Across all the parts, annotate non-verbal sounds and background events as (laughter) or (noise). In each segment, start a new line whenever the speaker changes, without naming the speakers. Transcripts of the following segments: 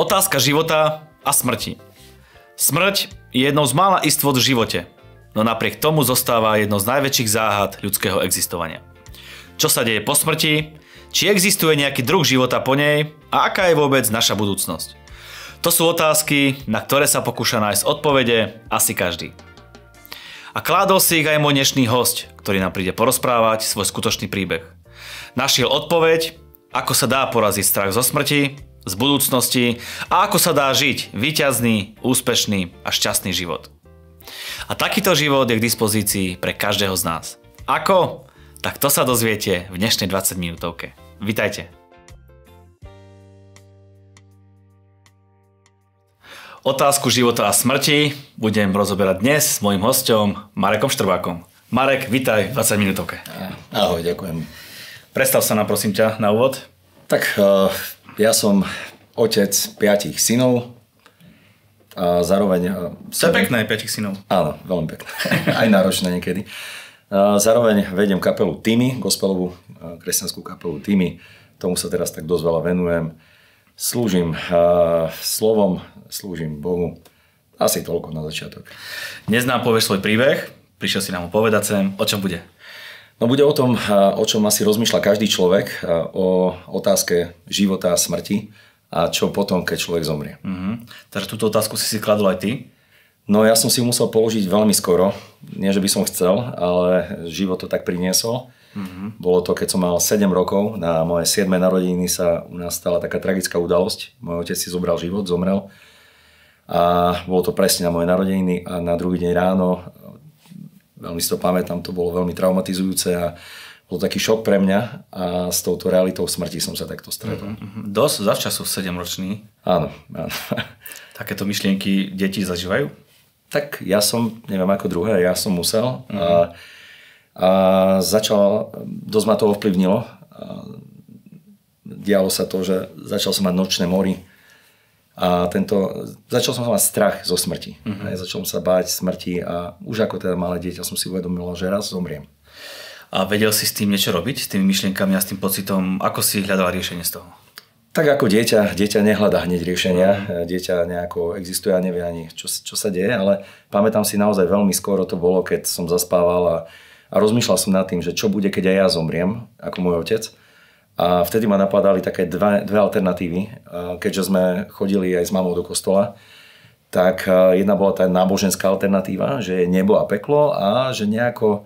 Otázka života a smrti. Smrť je jednou z mála istot v živote, no napriek tomu zostáva jednou z najväčších záhad ľudského existovania. Čo sa deje po smrti, či existuje nejaký druh života po nej a aká je vôbec naša budúcnosť. To sú otázky, na ktoré sa pokúša nájsť odpovede asi každý. A kládol si ich aj môj dnešný host, ktorý nám príde porozprávať svoj skutočný príbeh. Našiel odpoveď, ako sa dá poraziť strach zo smrti z budúcnosti a ako sa dá žiť výťazný, úspešný a šťastný život. A takýto život je k dispozícii pre každého z nás. Ako? Tak to sa dozviete v dnešnej 20 minútovke. Vitajte. Otázku života a smrti budem rozoberať dnes s mojim hostom Marekom Štrbákom. Marek, vitaj v 20 minútovke.
Ahoj, ďakujem.
Predstav sa na prosím ťa na úvod.
Tak uh, ja som otec piatich synov a zároveň...
To je pekné, piatich synov.
Áno, veľmi pekné. (laughs) Aj náročné niekedy. A zároveň vediem kapelu Týmy, gospelovú kresťanskú kapelu Týmy. Tomu sa teraz tak dosť veľa venujem. Slúžim uh, slovom, slúžim Bohu. Asi toľko na začiatok.
Dnes nám povieš svoj príbeh, prišiel si nám ho povedať sem, o čom bude?
No bude o tom, o čom asi rozmýšľa každý človek, o otázke života a smrti a čo potom, keď človek zomrie.
Uh-huh. Takže túto otázku si si kladol aj ty?
No ja som si musel položiť veľmi skoro. Nie, že by som chcel, ale život to tak priniesol. Uh-huh. Bolo to, keď som mal 7 rokov, na moje 7. narodeniny sa u nás stala taká tragická udalosť. Môj otec si zobral život, zomrel. A bolo to presne na moje narodeniny a na druhý deň ráno veľmi si to pamätám, to bolo veľmi traumatizujúce a bol taký šok pre mňa a s touto realitou smrti som sa takto stretol.
Mm-hmm. Dosť zavčasu 7-ročný.
Áno, áno. (laughs)
Takéto myšlienky deti zažívajú?
Tak ja som, neviem ako druhé, ja som musel mm-hmm. a, a začal, dosť ma to ovplyvnilo. A dialo sa to, že začal som mať nočné mory, a tento, začal som mať strach zo smrti. Uh-huh. začal som sa báť smrti a už ako teda malé dieťa som si uvedomil, že raz zomriem.
A vedel si s tým niečo robiť, s tými myšlienkami a s tým pocitom? Ako si hľadal riešenie z toho?
Tak ako dieťa, dieťa nehľadá hneď riešenia, uh-huh. dieťa nejako existuje a nevie ani, čo, čo sa deje, ale pamätám si naozaj veľmi skoro to bolo, keď som zaspával a, a rozmýšľal som nad tým, že čo bude, keď aj ja zomriem, ako môj otec. A vtedy ma napadali také dve, dve alternatívy, keďže sme chodili aj s mamou do kostola. Tak jedna bola tá náboženská alternatíva, že je nebo a peklo a že nejako,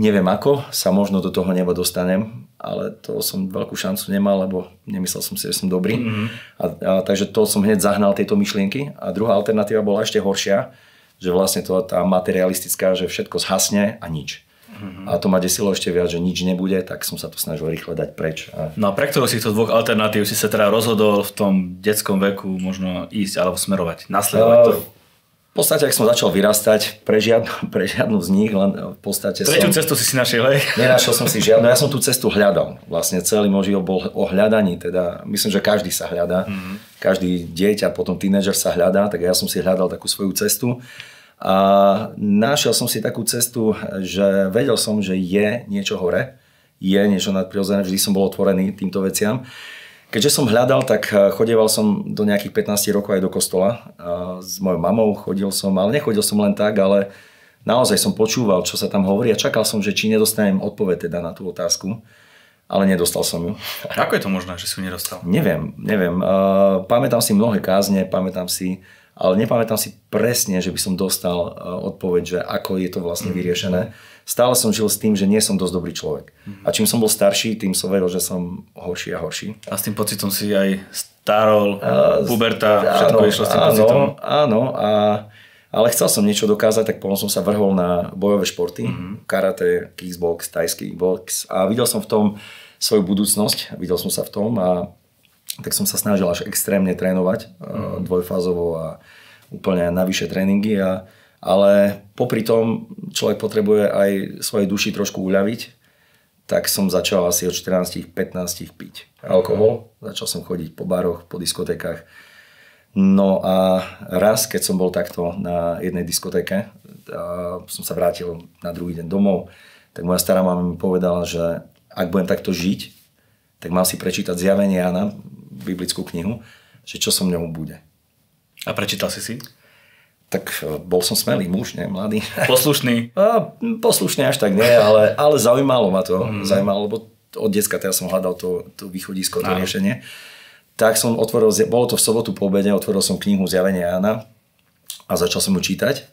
neviem ako, sa možno do toho neba dostanem, ale to som veľkú šancu nemal, lebo nemyslel som si, že som dobrý. Mm-hmm. A, a, takže to som hneď zahnal tieto myšlienky. A druhá alternatíva bola ešte horšia, že vlastne to tá materialistická, že všetko zhasne a nič. Uh-huh. A to ma desilo ešte viac, že nič nebude, tak som sa to snažil rýchle dať preč. A...
No a pre ktorú z týchto dvoch alternatív si sa teda rozhodol v tom detskom veku možno ísť alebo smerovať, nasledovať uh, to?
V podstate, ak som začal vyrastať, pre žiadnu, (laughs) pre žiadnu z nich, len v podstate
Tretiu som... cestu si si našiel, hej? (laughs)
Nenašiel som si žiadnu, ja som tú cestu hľadal. Vlastne celý môj život bol o hľadaní, teda myslím, že každý sa hľadá. Uh-huh. Každý dieťa, potom tínedžer sa hľadá, tak ja som si hľadal takú svoju cestu. A našiel som si takú cestu, že vedel som, že je niečo hore, je niečo nadprirodzené, vždy som bol otvorený týmto veciam. Keďže som hľadal, tak chodieval som do nejakých 15 rokov aj do kostola. A s mojou mamou chodil som, ale nechodil som len tak, ale naozaj som počúval, čo sa tam hovorí a čakal som, že či nedostanem odpoveď teda na tú otázku. Ale nedostal som ju.
Ako je to možné, že si ju nedostal?
Neviem, neviem. Uh, pamätám si mnohé kázne, pamätám si ale nepamätám si presne, že by som dostal e, odpoveď, že ako je to vlastne vyriešené. Stále som žil s tým, že nie som dosť dobrý človek. A čím som bol starší, tým som vedel, že som horší a horší.
A s tým pocitom si aj starol, a, puberta, všetko áno, išlo s tým áno, pocitom.
Áno, a, ale chcel som niečo dokázať, tak potom som sa vrhol na bojové športy, mm-hmm. karate, kickbox, tajský box a videl som v tom svoju budúcnosť, videl som sa v tom a tak som sa snažil až extrémne trénovať mm. dvojfázovo a úplne navyše tréningy. A, ale popri tom človek potrebuje aj svojej duši trošku uľaviť, tak som začal asi od 14-15 piť alkohol. Začal som chodiť po baroch, po diskotékach. No a raz, keď som bol takto na jednej diskotéke, a som sa vrátil na druhý deň domov, tak moja stará mama mi povedala, že ak budem takto žiť, tak mal si prečítať zjavenie Jana, biblickú knihu že čo so mnou bude.
A prečítal si si?
Tak e, bol som smelý muž, nie, mladý.
Poslušný. (laughs)
A, poslušný až tak nie, ale, ale zaujímalo ma to. Mm. Zaujímalo, lebo od detska teda som hľadal to, to východisko, to Áno. riešenie. Tak som otvoril, bolo to v sobotu po obede, otvoril som knihu Zjavenia Jana a začal som ju čítať.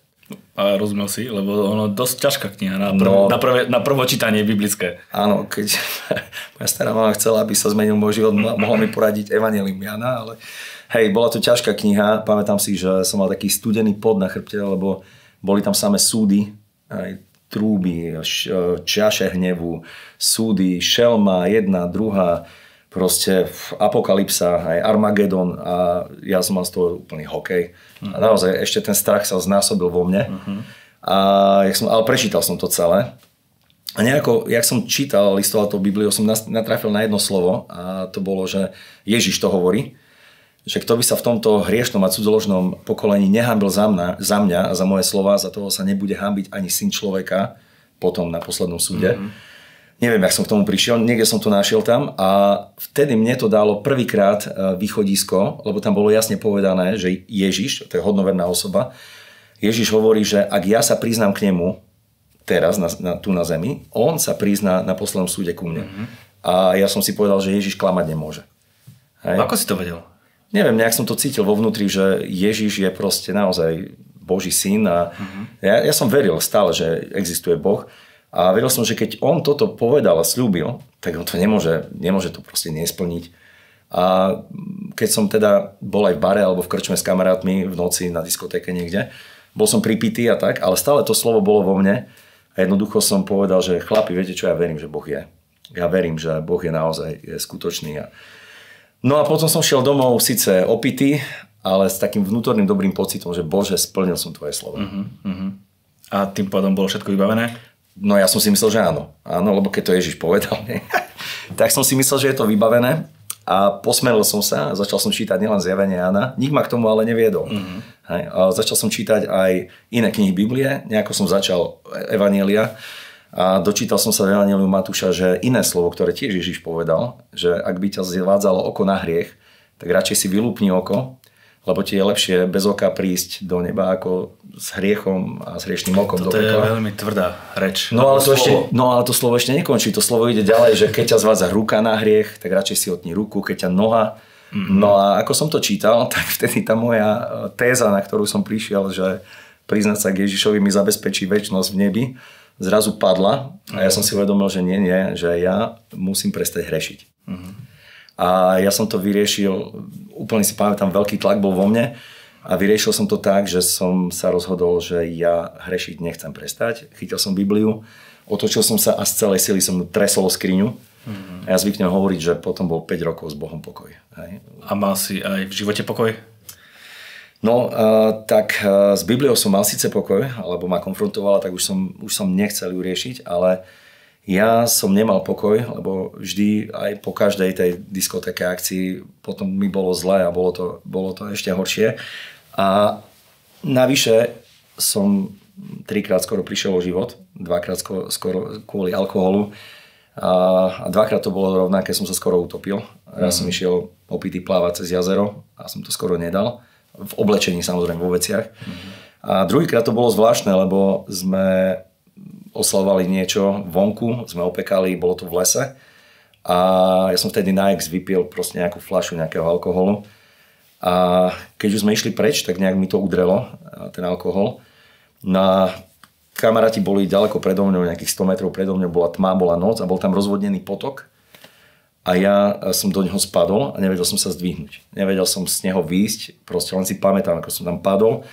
A rozumel si, lebo ono dosť ťažká kniha na, prv, no, na, prvé, na prvo čítanie biblické.
Áno, keď (laughs) moja stará mama chcela, aby sa zmenil môj život, mohla mi poradiť Evangelium Jana, ale hej, bola to ťažká kniha. Pamätám si, že som mal taký studený pod na chrbte, lebo boli tam samé súdy, aj trúby, čaše hnevu, súdy, šelma, jedna, druhá, proste apokalypsa, aj Armagedon a ja som mal z toho úplný hokej. Uh-huh. A naozaj ešte ten strach sa znásobil vo mne. Uh-huh. A jak som, ale prečítal som to celé. A nejako, jak som čítal, listoval to Bibliu, som natrafil na jedno slovo a to bolo, že Ježiš to hovorí, že kto by sa v tomto hriešnom a cudzoložnom pokolení nehambil za mňa, za mňa a za moje slova, za toho sa nebude hambiť ani syn človeka potom na poslednom súde. Mm-hmm neviem, jak som k tomu prišiel, niekde som to našiel tam a vtedy mne to dalo prvýkrát e, východisko, lebo tam bolo jasne povedané, že Ježiš, to je hodnoverná osoba, Ježiš hovorí, že ak ja sa priznám k nemu teraz na, na, tu na zemi, on sa prizná na poslednom súde ku mne. Mm-hmm. A ja som si povedal, že Ježiš klamať nemôže.
Hej. Ako si to vedel?
Neviem, nejak som to cítil vo vnútri, že Ježiš je proste naozaj Boží syn a mm-hmm. ja, ja som veril stále, že existuje Boh. A vedel som, že keď on toto povedal a slúbil, tak on to nemôže, nemôže to proste nesplniť. A keď som teda bol aj v bare alebo v krčme s kamarátmi v noci na diskotéke niekde, bol som pripitý a tak, ale stále to slovo bolo vo mne a jednoducho som povedal, že chlapi, viete čo, ja verím, že Boh je. Ja verím, že Boh je naozaj je skutočný. A... No a potom som šiel domov síce opitý, ale s takým vnútorným dobrým pocitom, že Bože, splnil som tvoje slovo. Uh-huh, uh-huh.
A tým pádom bolo všetko vybavené?
No ja som si myslel, že áno. Áno, lebo keď to Ježiš povedal, nie? (laughs) tak som si myslel, že je to vybavené a posmeril som sa začal som čítať nielen zjavenie Jana. Nik ma k tomu ale neviedol. Mm-hmm. Hej, a začal som čítať aj iné knihy Biblie, nejako som začal Evanielia a dočítal som sa v Evanieliu Matúša, že iné slovo, ktoré tiež Ježiš povedal, že ak by ťa zvádzalo oko na hriech, tak radšej si vylúpni oko lebo ti je lepšie bez oka prísť do neba ako s hriechom a s hriešným okom
Toto do pekla. je veľmi tvrdá reč.
No ale, to ešte, no ale to slovo ešte nekončí. To slovo ide ďalej, že keď ťa zvádza ruka na hriech, tak radšej si otni ruku, keď ťa noha. Mm-hmm. No a ako som to čítal, (laughs) tak vtedy tá moja e, téza, na ktorú som prišiel, že priznať sa k Ježišovi mi zabezpečí väčšnosť v nebi, zrazu padla a ja som si uvedomil, že nie, nie, že ja musím prestať hrešiť. Mm-hmm. A ja som to vyriešil, úplne si pamätám, veľký tlak bol vo mne a vyriešil som to tak, že som sa rozhodol, že ja hrešiť nechcem prestať. Chytil som Bibliu, otočil som sa a z celej sily som tresol o skriňu. Mm-hmm. A ja zvyknem hovoriť, že potom bol 5 rokov s Bohom pokoj. Hej.
A mal si aj v živote pokoj?
No, uh, tak uh, s Bibliou som mal síce pokoj, alebo ma konfrontovala, tak už som, už som nechcel ju riešiť, ale ja som nemal pokoj, lebo vždy aj po každej tej diskotéke akcii potom mi bolo zle a bolo to, bolo to ešte horšie. A navyše som trikrát skoro prišiel o život, dvakrát skoro, skoro kvôli alkoholu a, a dvakrát to bolo rovnaké, som sa skoro utopil. Ja som mhm. išiel opity plávať cez jazero a som to skoro nedal. V oblečení samozrejme, vo veciach. Mm. A druhýkrát to bolo zvláštne, lebo sme oslavovali niečo vonku, sme opekali, bolo to v lese a ja som vtedy na ex vypil proste nejakú fľašu nejakého alkoholu a keď už sme išli preč, tak nejak mi to udrelo, ten alkohol. Na kamaráti boli ďaleko predo mňou, nejakých 100 metrov predo mňou, bola tma, bola noc a bol tam rozvodnený potok a ja som do neho spadol a nevedel som sa zdvihnúť. Nevedel som z neho výjsť, proste len si pamätám, ako som tam padol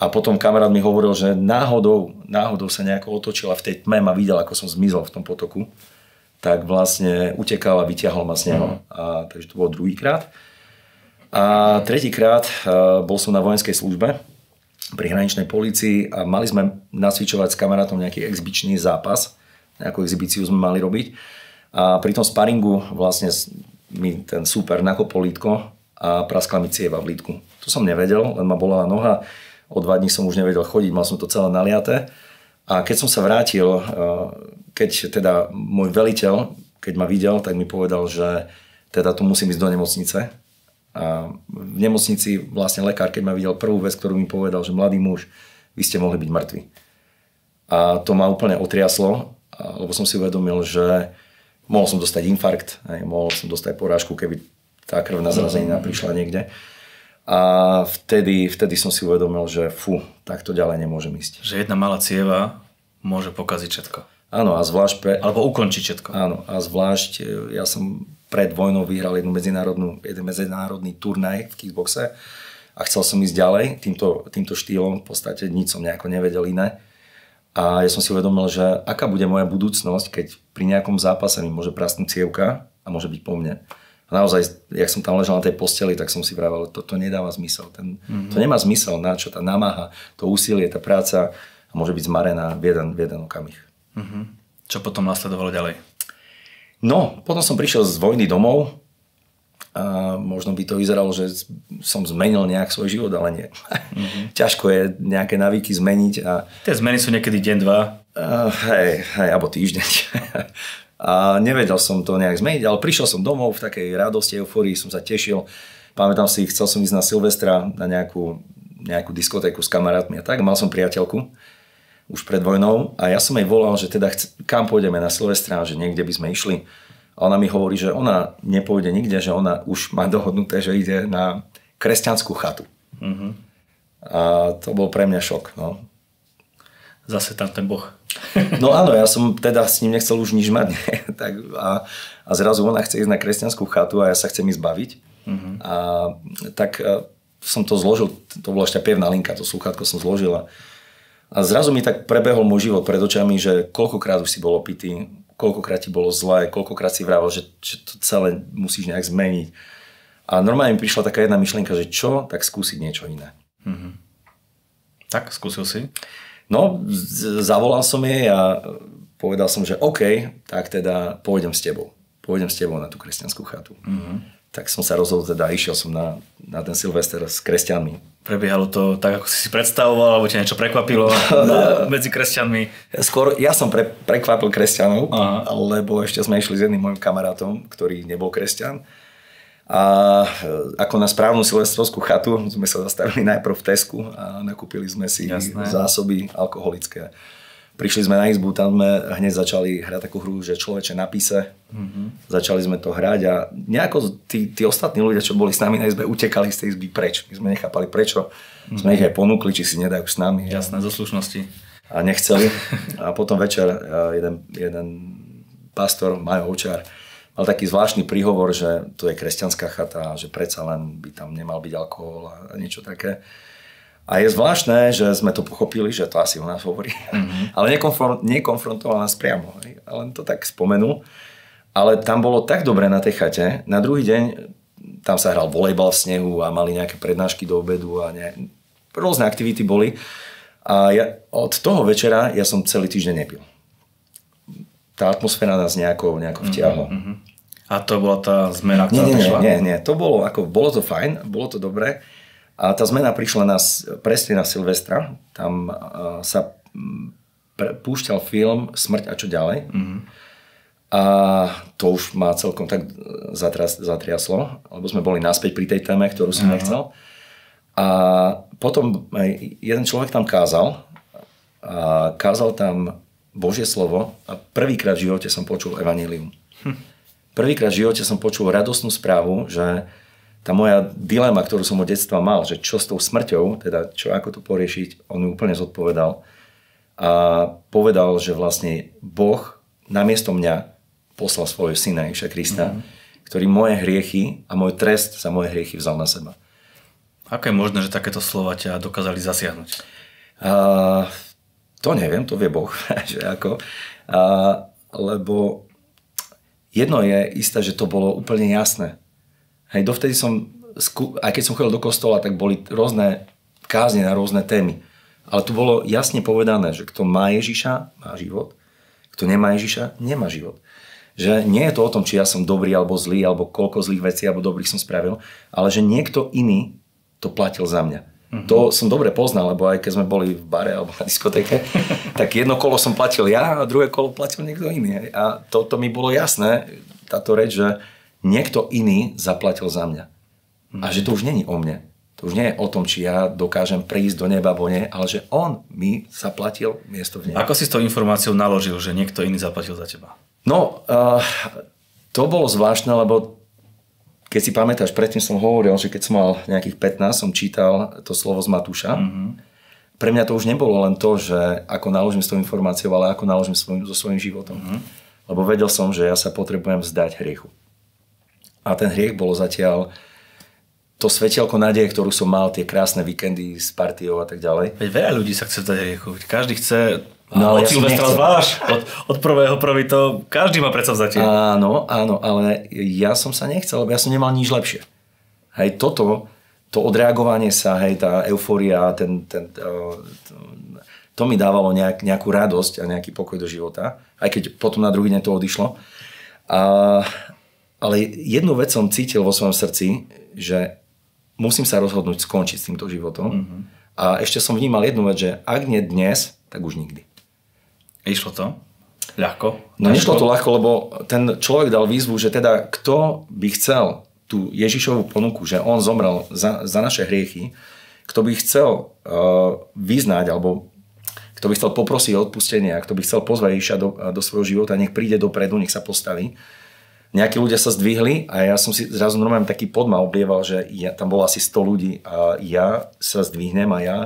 a potom kamarát mi hovoril, že náhodou, náhodou sa nejako otočil a v tej tme ma videl, ako som zmizol v tom potoku. Tak vlastne utekal a vyťahol ma z neho. Mm. A, takže to bolo druhýkrát. A tretíkrát bol som na vojenskej službe pri hraničnej policii a mali sme nacvičovať s kamarátom nejaký exibičný zápas. Nejakú exibíciu sme mali robiť. A pri tom sparingu vlastne mi ten super nakopol lítko a praskla mi cieva v lítku. To som nevedel, len ma bola noha O dva dní som už nevedel chodiť, mal som to celé naliaté. A keď som sa vrátil, eh, keď teda môj veliteľ, keď ma videl, tak mi povedal, že teda tu musím ísť do nemocnice A v nemocnici vlastne lekár, keď ma videl prvú vec, ktorú mi povedal, že mladý muž, vy ste mohli byť mŕtvi. A to ma úplne otriaslo, lebo som si uvedomil, že mohol som dostať infarkt, mohol som dostať porážku, keby tá krvná zrazenina prišla niekde. A vtedy, vtedy som si uvedomil, že fú, takto ďalej nemôžem ísť.
Že jedna malá cieva môže pokaziť všetko.
Áno, a zvlášť pre...
Alebo ukončiť všetko.
Áno, a zvlášť, e, ja som pred vojnou vyhral jednu medzinárodnú, jeden medzinárodný turnaj v kickboxe a chcel som ísť ďalej týmto, týmto štýlom, v podstate nič som nejako nevedel iné. A ja som si uvedomil, že aká bude moja budúcnosť, keď pri nejakom zápase mi môže prasnúť cievka a môže byť po mne. A naozaj, jak som tam ležal na tej posteli, tak som si vravel, toto nedáva zmysel. Ten, mm-hmm. To nemá zmysel, na čo tá namáha, to úsilie, tá práca môže byť zmarená v jeden, v jeden okamih.
Mm-hmm. Čo potom nasledovalo ďalej?
No, potom som prišiel z vojny domov a možno by to vyzeralo, že som zmenil nejak svoj život, ale nie. Mm-hmm. (laughs) Ťažko je nejaké navyky zmeniť. A...
Tie zmeny sú niekedy deň, dva.
Uh, hej, hej, alebo týždeň. (laughs) a nevedel som to nejak zmeniť, ale prišiel som domov v takej radosti, euforii, som sa tešil. Pamätám si, chcel som ísť na Silvestra na nejakú, nejakú diskotéku s kamarátmi a tak. Mal som priateľku už pred vojnou a ja som jej volal, že teda chce, kam pôjdeme na Silvestra, že niekde by sme išli. A ona mi hovorí, že ona nepôjde nikde, že ona už má dohodnuté, že ide na kresťanskú chatu. Uh-huh. A to bol pre mňa šok. No.
Zase tam ten boh.
No áno, ja som teda s ním nechcel už nič mať. (laughs) tak, a, a zrazu ona chce ísť na kresťanskú chatu a ja sa chcem ísť baviť. Uh-huh. A tak a som to zložil, to bola ešte pevná linka, to slúchatko som zložil a a zrazu mi tak prebehol môj život pred očami, že koľkokrát už si bol opitý, koľkokrát ti bolo zlé, koľkokrát si vravel, že, že to celé musíš nejak zmeniť. A normálne mi prišla taká jedna myšlienka, že čo, tak skúsiť niečo iné. Mm-hmm.
Tak, skúsil si?
No, zavolal som jej a povedal som, že OK, tak teda pôjdem s tebou. Pôjdem s tebou na tú kresťanskú chatu. Mm-hmm tak som sa rozhodol teda, išiel som na, na ten Silvester s kresťanmi.
Prebiehalo to tak, ako si si predstavoval, alebo ťa niečo prekvapilo (laughs) medzi kresťanmi?
Skôr ja som pre, prekvapil kresťanov, Aha. lebo ešte sme išli s jedným môjim kamarátom, ktorý nebol kresťan. A e, ako na správnu silvestrovskú chatu sme sa zastavili najprv v Tesku a nakúpili sme si Jasné. zásoby alkoholické. Prišli sme na izbu, tam sme hneď začali hrať takú hru, že človeče napíse. Mm-hmm. Začali sme to hrať a nejako tí, tí ostatní ľudia, čo boli s nami na izbe, utekali z tej izby preč. My sme nechápali prečo. Mm-hmm. Sme ich aj ponúkli, či si nedajú s nami.
Jasné, zo slušnosti.
A nechceli. (laughs) A potom večer jeden, jeden pastor, Majo Očar, mal taký zvláštny príhovor, že to je kresťanská chata a že predsa len by tam nemal byť alkohol a niečo také. A je zvláštne, že sme to pochopili, že to asi o nás hovorí, mm-hmm. (laughs) ale nekonfront, nekonfrontoval nás priamo. Len to tak spomenul. Ale tam bolo tak dobre na tej chate. Na druhý deň tam sa hral volejbal v snehu a mali nejaké prednášky do obedu a ne, rôzne aktivity boli. A ja, od toho večera ja som celý týždeň nepil. Tá atmosféra nás nejako, nejako vtiahla. Mm-hmm.
A to bola tá zmena,
ktorá nie, nie, prišla? Nie, nie, to bolo, ako, bolo to fajn, bolo to dobré a tá zmena prišla na, presne na Silvestra. Tam uh, sa pre, púšťal film Smrť a čo ďalej. Mm-hmm. A to už ma celkom tak zatras, zatriaslo, lebo sme boli naspäť pri tej téme, ktorú som mm-hmm. nechcel. A potom jeden človek tam kázal a kázal tam Božie slovo a prvýkrát v živote som počul evanílium. Hm. Prvýkrát v živote som počul radosnú správu, že tá moja dilema, ktorú som od detstva mal, že čo s tou smrťou, teda čo ako to poriešiť, on mi úplne zodpovedal a povedal, že vlastne Boh namiesto mňa poslal svojho syna Ježiša Krista, mm-hmm. ktorý moje hriechy a môj trest za moje hriechy vzal na seba.
Ako je možné, že takéto slova ťa dokázali zasiahnuť?
A, to neviem, to vie Boh. (laughs) že ako, a, lebo jedno je isté, že to bolo úplne jasné. Hej, dovtedy som, aj keď som chodil do kostola, tak boli rôzne kázne na rôzne témy. Ale tu bolo jasne povedané, že kto má Ježiša, má život. Kto nemá Ježiša, nemá život. Že nie je to o tom, či ja som dobrý alebo zlý, alebo koľko zlých vecí alebo dobrých som spravil, ale že niekto iný to platil za mňa. Uh-huh. To som dobre poznal, lebo aj keď sme boli v bare alebo na diskotéke, (laughs) tak jedno kolo som platil ja a druhé kolo platil niekto iný. A toto to mi bolo jasné, táto reč, že niekto iný zaplatil za mňa. A že to už není o mne. To už nie je o tom, či ja dokážem prísť do neba alebo nie, ale že on mi zaplatil miesto v nebi.
Ako si s tou informáciou naložil, že niekto iný zaplatil za teba?
No, uh, to bolo zvláštne, lebo keď si pamätáš, predtým som hovoril, že keď som mal nejakých 15, som čítal to slovo z Matúša. Mm-hmm. Pre mňa to už nebolo len to, že ako naložím s tou informáciou, ale ako naložím svojim, so svojím životom. Mm-hmm. Lebo vedel som, že ja sa potrebujem vzdať hriechu. A ten hriech bolo zatiaľ to svetielko nádeje, ktorú som mal, tie krásne víkendy s partiou a tak ďalej.
Veď veľa ľudí sa chce dať hriechu. Každý chce No, ale od ja Silvestra zvlášť. Od, od prvého prvý to každý má predsa vzatie.
Áno, áno, ale ja som sa nechcel, lebo ja som nemal nič lepšie. Hej, toto, to odreagovanie sa, hej, tá euforia, ten, ten, to, mi dávalo nejak, nejakú radosť a nejaký pokoj do života, aj keď potom na druhý deň to odišlo. A, ale jednu vec som cítil vo svojom srdci, že musím sa rozhodnúť skončiť s týmto životom. Mm-hmm. A ešte som vnímal jednu vec, že ak nie dnes, tak už nikdy.
Išlo to? Ľahko?
No nešlo to ľahko, lebo ten človek dal výzvu, že teda kto by chcel tú Ježišovú ponuku, že on zomrel za, za naše hriechy, kto by chcel uh, vyznať, alebo kto by chcel poprosiť o odpustenie, kto by chcel pozvať Ježiša do, do svojho života, nech príde dopredu, nech sa postaví, nejakí ľudia sa zdvihli a ja som si zrazu normálne taký podma oblieval, že ja, tam bolo asi 100 ľudí a ja sa zdvihnem a ja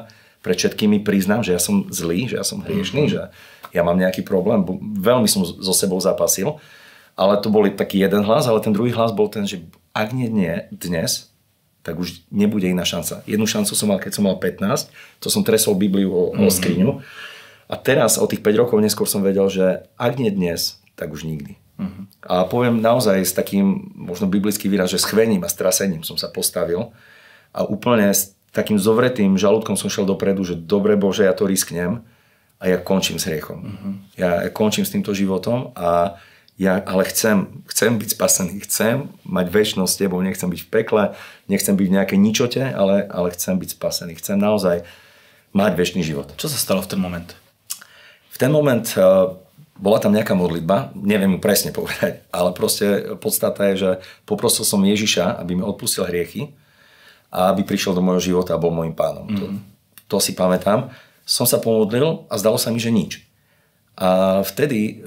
pred všetkými priznám, že ja som zlý, že ja som hriešný, mm-hmm. že ja mám nejaký problém. Veľmi som so sebou zapasil, ale to bol taký jeden hlas, ale ten druhý hlas bol ten, že ak nie, nie dnes, tak už nebude iná šanca. Jednu šancu som mal, keď som mal 15, to som tresol Bibliu o, mm-hmm. o mhm. skriňu. A teraz, o tých 5 rokov neskôr som vedel, že ak nie dnes, tak už nikdy. Uh-huh. A poviem naozaj s takým, možno biblický výraz, že s chvením a strasením som sa postavil a úplne s takým zovretým žalúdkom som šiel dopredu, že dobre Bože, ja to risknem a ja končím s hriechom. Uh-huh. Ja, ja končím s týmto životom a ja ale chcem, chcem byť spasený, chcem mať väčšnosť s tebou, nechcem byť v pekle, nechcem byť v nejakej ničote, ale, ale chcem byť spasený, chcem naozaj mať väčší život.
Čo sa stalo v ten moment?
V ten moment uh, bola tam nejaká modlitba, neviem mu presne povedať, ale proste podstata je, že poprosil som Ježiša, aby mi odpustil hriechy a aby prišiel do môjho života a bol môjim pánom. Mm. To, mhm. to si pamätám. Som sa pomodlil a zdalo sa mi, že nič. A vtedy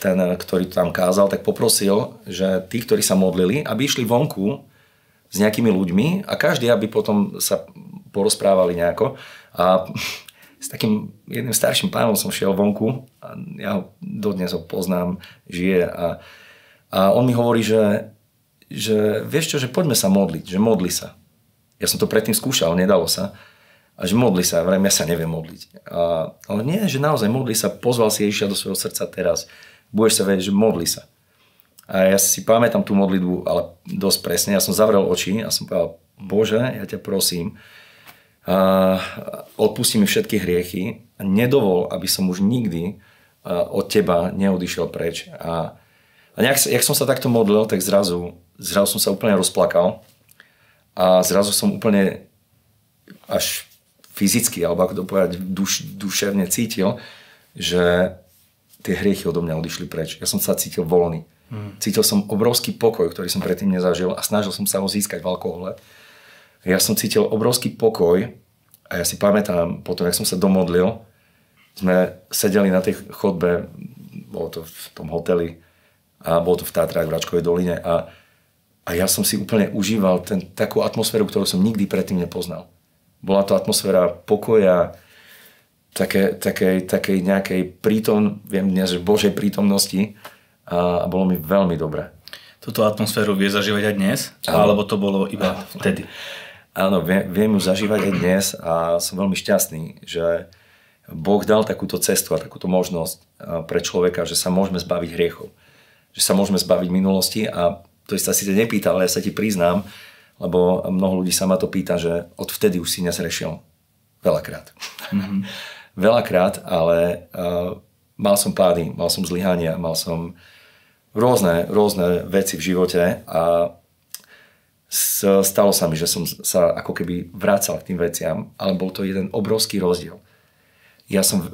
ten, ktorý tam kázal, tak poprosil, že tí, ktorí sa modlili, aby išli vonku s nejakými ľuďmi a každý, aby potom sa porozprávali nejako. A (laughs) s takým jedným starším pánom som šiel vonku a ja ho dodnes ho poznám, žije a, a on mi hovorí, že, že vieš čo, že poďme sa modliť, že modli sa. Ja som to predtým skúšal, nedalo sa. A že modli sa, vrajme, ja sa neviem modliť. A, ale nie, že naozaj modli sa, pozval si Ježiša do svojho srdca teraz. Budeš sa vedieť, že modli sa. A ja si pamätám tú modlitbu, ale dosť presne. Ja som zavrel oči a som povedal, Bože, ja ťa prosím, odpustí mi všetky hriechy a nedovol, aby som už nikdy od teba neodišiel preč. A, a nejak, jak som sa takto modlil, tak zrazu, zrazu som sa úplne rozplakal a zrazu som úplne až fyzicky, alebo ako to povedať, duš, duševne cítil, že tie hriechy odo mňa odišli preč. Ja som sa cítil voľný. Hmm. Cítil som obrovský pokoj, ktorý som predtým nezažil a snažil som sa ho získať v alkohole ja som cítil obrovský pokoj a ja si pamätám, potom, jak som sa domodlil, sme sedeli na tej chodbe, bolo to v tom hoteli a bolo to v Tátrach v Račkovej doline a, a ja som si úplne užíval ten, takú atmosféru, ktorú som nikdy predtým nepoznal. Bola to atmosféra pokoja, také, také, takej nejakej prítom, viem dnes, že Božej prítomnosti a, a bolo mi veľmi dobre.
Túto atmosféru vie zažívať aj dnes? Alebo to bolo iba vtedy?
Áno, viem, viem ju zažívať aj dnes a som veľmi šťastný, že Boh dal takúto cestu a takúto možnosť pre človeka, že sa môžeme zbaviť hriechov. Že sa môžeme zbaviť minulosti a to sa si nepýtal, ale ja sa ti priznám, lebo mnoho ľudí sa ma to pýta, že odvtedy už si nezrešil. Veľakrát. Mm-hmm. (laughs) Veľakrát, ale uh, mal som pády, mal som zlyhania, mal som rôzne, rôzne veci v živote a stalo sa mi, že som sa ako keby vracal k tým veciam, ale bol to jeden obrovský rozdiel. Ja som,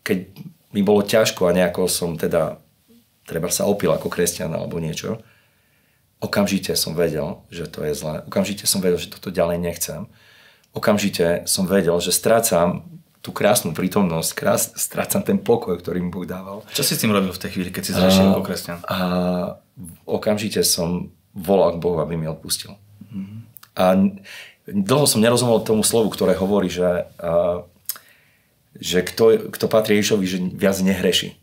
keď mi bolo ťažko a nejako som teda treba sa opil ako kresťan alebo niečo, okamžite som vedel, že to je zlé. Okamžite som vedel, že toto ďalej nechcem. Okamžite som vedel, že strácam tú krásnu prítomnosť, krás, strácam ten pokoj, ktorý mi Boh dával.
Čo si s tým robil v tej chvíli, keď si zrešil ako kresťan?
A okamžite som volal k Bohu, aby mi odpustil. Mm-hmm. A dlho som nerozumel tomu slovu, ktoré hovorí, že, a, že kto, kto patrí Ježišovi, že viac nehreší.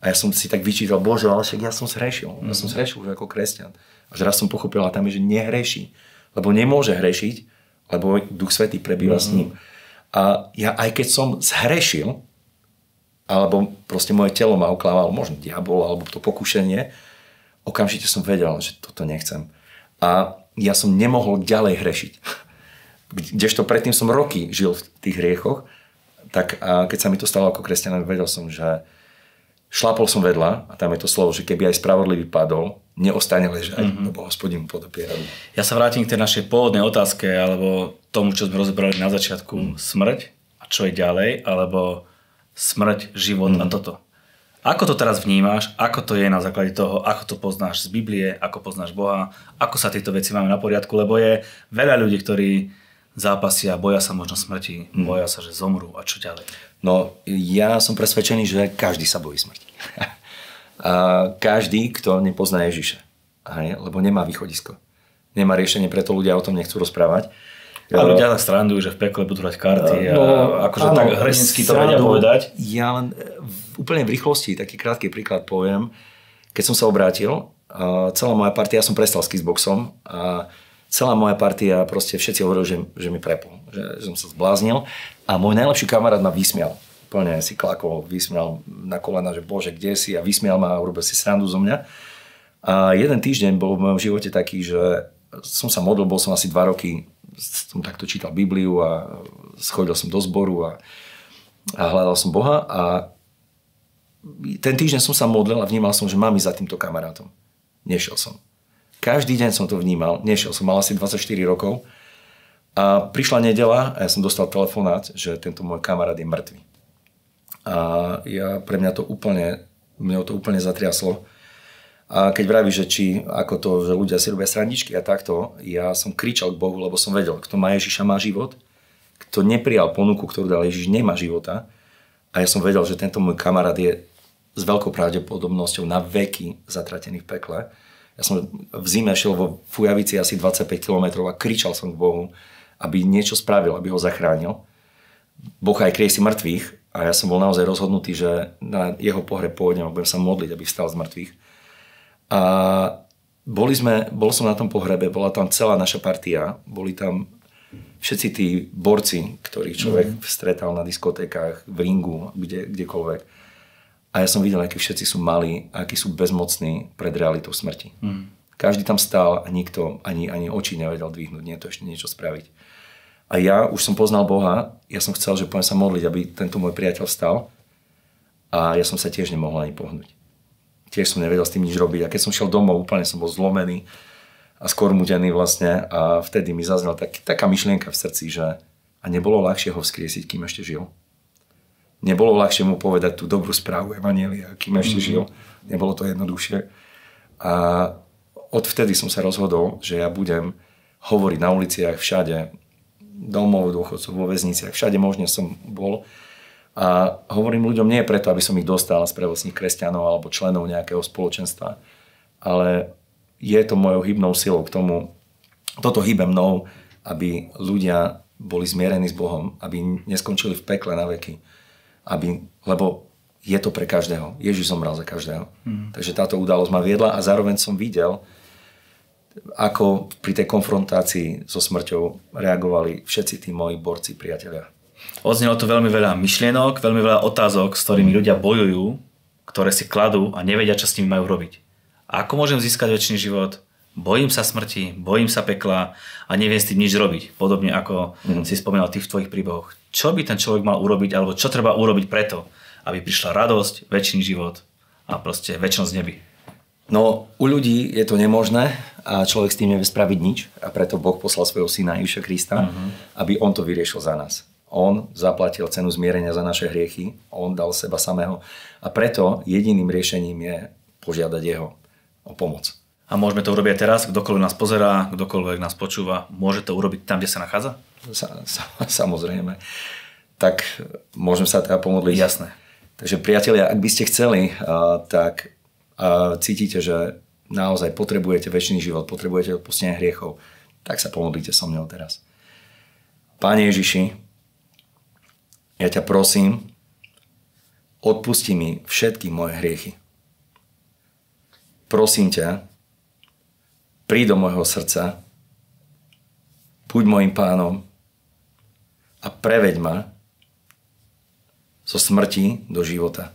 A ja som si tak vyčítal, Bože, ale však ja som zhrešil. Ja som mhm. zhrešil už ako kresťan. A že raz som pochopil, a tam je, že nehreší. Lebo nemôže hrešiť, lebo Duch Svetý prebýva mm-hmm. s ním. A ja aj keď som zhrešil, alebo proste moje telo ma oklával, možno diabol, alebo to pokušenie, okamžite som vedel, že toto nechcem. A ja som nemohol ďalej hrešiť. (laughs) Kdežto predtým som roky žil v tých hriechoch, tak keď sa mi to stalo ako kresťan, vedel som, že šlapol som vedľa a tam je to slovo, že keby aj spravodlivý padol, neostane ležať, mm-hmm. lebo hospodin mu podopiera.
Ja sa vrátim k tej našej pôvodnej otázke, alebo tomu, čo sme rozobrali na začiatku. Mm. Smrť a čo je ďalej, alebo smrť, život mm. a toto. Ako to teraz vnímáš? Ako to je na základe toho? Ako to poznáš z Biblie? Ako poznáš Boha? Ako sa tieto veci máme na poriadku? Lebo je veľa ľudí, ktorí zápasia, boja sa možno smrti, mm. boja sa, že zomrú a čo ďalej?
No, ja som presvedčený, že každý sa bojí smrti. (laughs) A každý, kto nepozná Ježiša. Hej, lebo nemá východisko. Nemá riešenie, preto ľudia o tom nechcú rozprávať.
A ľudia tak strandujú, že v pekle budú hrať karty no, a akože áno, tak hrdinsky to vedia povedať.
Ja len v, úplne v rýchlosti taký krátky príklad poviem. Keď som sa obrátil, celá moja partia, ja som prestal s kickboxom a celá moja partia, proste všetci hovorili, že, že mi prepol, že, že som sa zbláznil a môj najlepší kamarát ma vysmial plne si klakol, vysmial na kolena, že bože, kde si a vysmial ma a urobil si srandu zo mňa. A jeden týždeň bol v mojom živote taký, že som sa modlil, bol som asi dva roky, som takto čítal Bibliu a schodil som do zboru a, a hľadal som Boha a ten týždeň som sa modlil a vnímal som, že mám ísť za týmto kamarátom. Nešiel som. Každý deň som to vnímal, nešiel som, mal asi 24 rokov a prišla nedela a ja som dostal telefonát, že tento môj kamarát je mŕtvy. A ja, pre mňa to úplne, mňa to úplne zatriaslo. A keď vraví, že či ako to, že ľudia si robia srandičky a takto, ja som kričal k Bohu, lebo som vedel, kto má Ježiša, má život. Kto neprijal ponuku, ktorú dal Ježiš, nemá života. A ja som vedel, že tento môj kamarát je s veľkou pravdepodobnosťou na veky zatratený v pekle. Ja som v zime šiel vo Fujavici asi 25 km a kričal som k Bohu, aby niečo spravil, aby ho zachránil. Boh aj kriesi mŕtvych, a ja som bol naozaj rozhodnutý, že na jeho pohreb pôjdem a budem sa modliť, aby vstal z mŕtvych. A boli sme, bol som na tom pohrebe, bola tam celá naša partia, boli tam všetci tí borci, ktorých človek mm. stretal na diskotékach, v ringu, kde, kdekoľvek. A ja som videl, akí všetci sú malí, akí sú bezmocní pred realitou smrti. Mm. Každý tam stál a nikto ani, ani oči nevedel dvihnúť, nie to ešte niečo spraviť. A ja už som poznal Boha, ja som chcel, že poviem sa modliť, aby tento môj priateľ stal. A ja som sa tiež nemohol ani pohnúť. Tiež som nevedel s tým nič robiť. A keď som šiel domov, úplne som bol zlomený a skormutený vlastne. A vtedy mi zaznela tak, taká myšlienka v srdci, že a nebolo ľahšie ho vzkriesiť, kým ešte žil. Nebolo ľahšie mu povedať tú dobrú správu Evanielia, kým ešte mm-hmm. žil. Nebolo to jednoduchšie. A odvtedy som sa rozhodol, že ja budem hovoriť na uliciach všade domov dôchodcov, vo väzniciach, všade možne som bol. A hovorím ľuďom nie preto, aby som ich dostal z prevocných kresťanov alebo členov nejakého spoločenstva, ale je to mojou hybnou silou k tomu, toto hýbe mnou, aby ľudia boli zmierení s Bohom, aby neskončili v pekle na veky. Aby, lebo je to pre každého. Ježiš zomrel za každého. Mm. Takže táto udalosť ma viedla a zároveň som videl, ako pri tej konfrontácii so smrťou reagovali všetci tí moji borci, priatelia.
Odznelo tu veľmi veľa myšlienok, veľmi veľa otázok, s ktorými ľudia bojujú, ktoré si kladú a nevedia, čo s nimi majú robiť. Ako môžem získať väčší život? Bojím sa smrti, bojím sa pekla a neviem s tým nič robiť. Podobne ako mm. si spomínal ty v tvojich príbehoch. Čo by ten človek mal urobiť, alebo čo treba urobiť preto, aby prišla radosť, väčší život a proste väčšnosť nebi.
No, u ľudí je to nemožné a človek s tým nevie spraviť nič a preto Boh poslal svojho syna Ježiša Krista, uh-huh. aby on to vyriešil za nás. On zaplatil cenu zmierenia za naše hriechy, on dal seba samého a preto jediným riešením je požiadať jeho o pomoc.
A môžeme to urobiť aj teraz, kdokoľvek nás pozerá, kdokoľvek nás počúva, môže to urobiť tam, kde sa nachádza?
Sa, sa, samozrejme. Tak môžem sa teda pomodliť.
Jasné.
Takže priatelia, ak by ste chceli, a, tak a cítite, že naozaj potrebujete väčší život, potrebujete odpustenie hriechov, tak sa pomodlite so mnou teraz. Pane Ježiši, ja ťa prosím, odpusti mi všetky moje hriechy. Prosím ťa, príď do môjho srdca, buď môjim pánom a preveď ma zo smrti do života.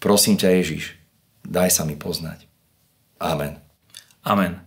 Prosím ťa Ježiš, daj sa mi poznať. Amen.
Amen.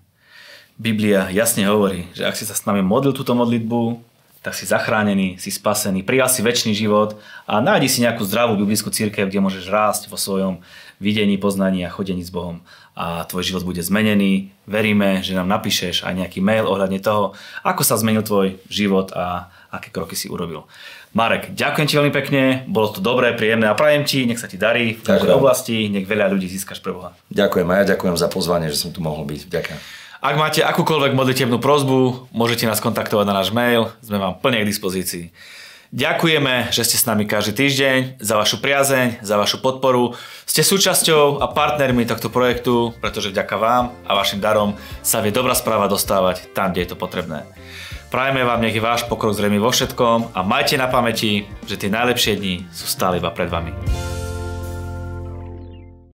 Biblia jasne hovorí, že ak si sa s nami modlil túto modlitbu, tak si zachránený, si spasený, prijal si väčší život a nájdi si nejakú zdravú biblickú církev, kde môžeš rásť vo svojom videní, poznaní a chodení s Bohom a tvoj život bude zmenený. Veríme, že nám napíšeš aj nejaký mail ohľadne toho, ako sa zmenil tvoj život a aké kroky si urobil. Marek, ďakujem ti veľmi pekne, bolo to dobré, príjemné a prajem ti, nech sa ti darí v tejto oblasti, nech veľa ľudí získaš pre Boha.
Ďakujem a ja ďakujem za pozvanie, že som tu mohol byť. Ďakujem.
Ak máte akúkoľvek modlitebnú prozbu, môžete nás kontaktovať na náš mail, sme vám plne k dispozícii. Ďakujeme, že ste s nami každý týždeň, za vašu priazeň, za vašu podporu. Ste súčasťou a partnermi tohto projektu, pretože vďaka vám a vašim darom sa vie dobrá správa dostávať tam, kde je to potrebné. Prajeme vám, nech je váš pokrok zrejmy vo všetkom a majte na pamäti, že tie najlepšie dni sú stále iba pred vami.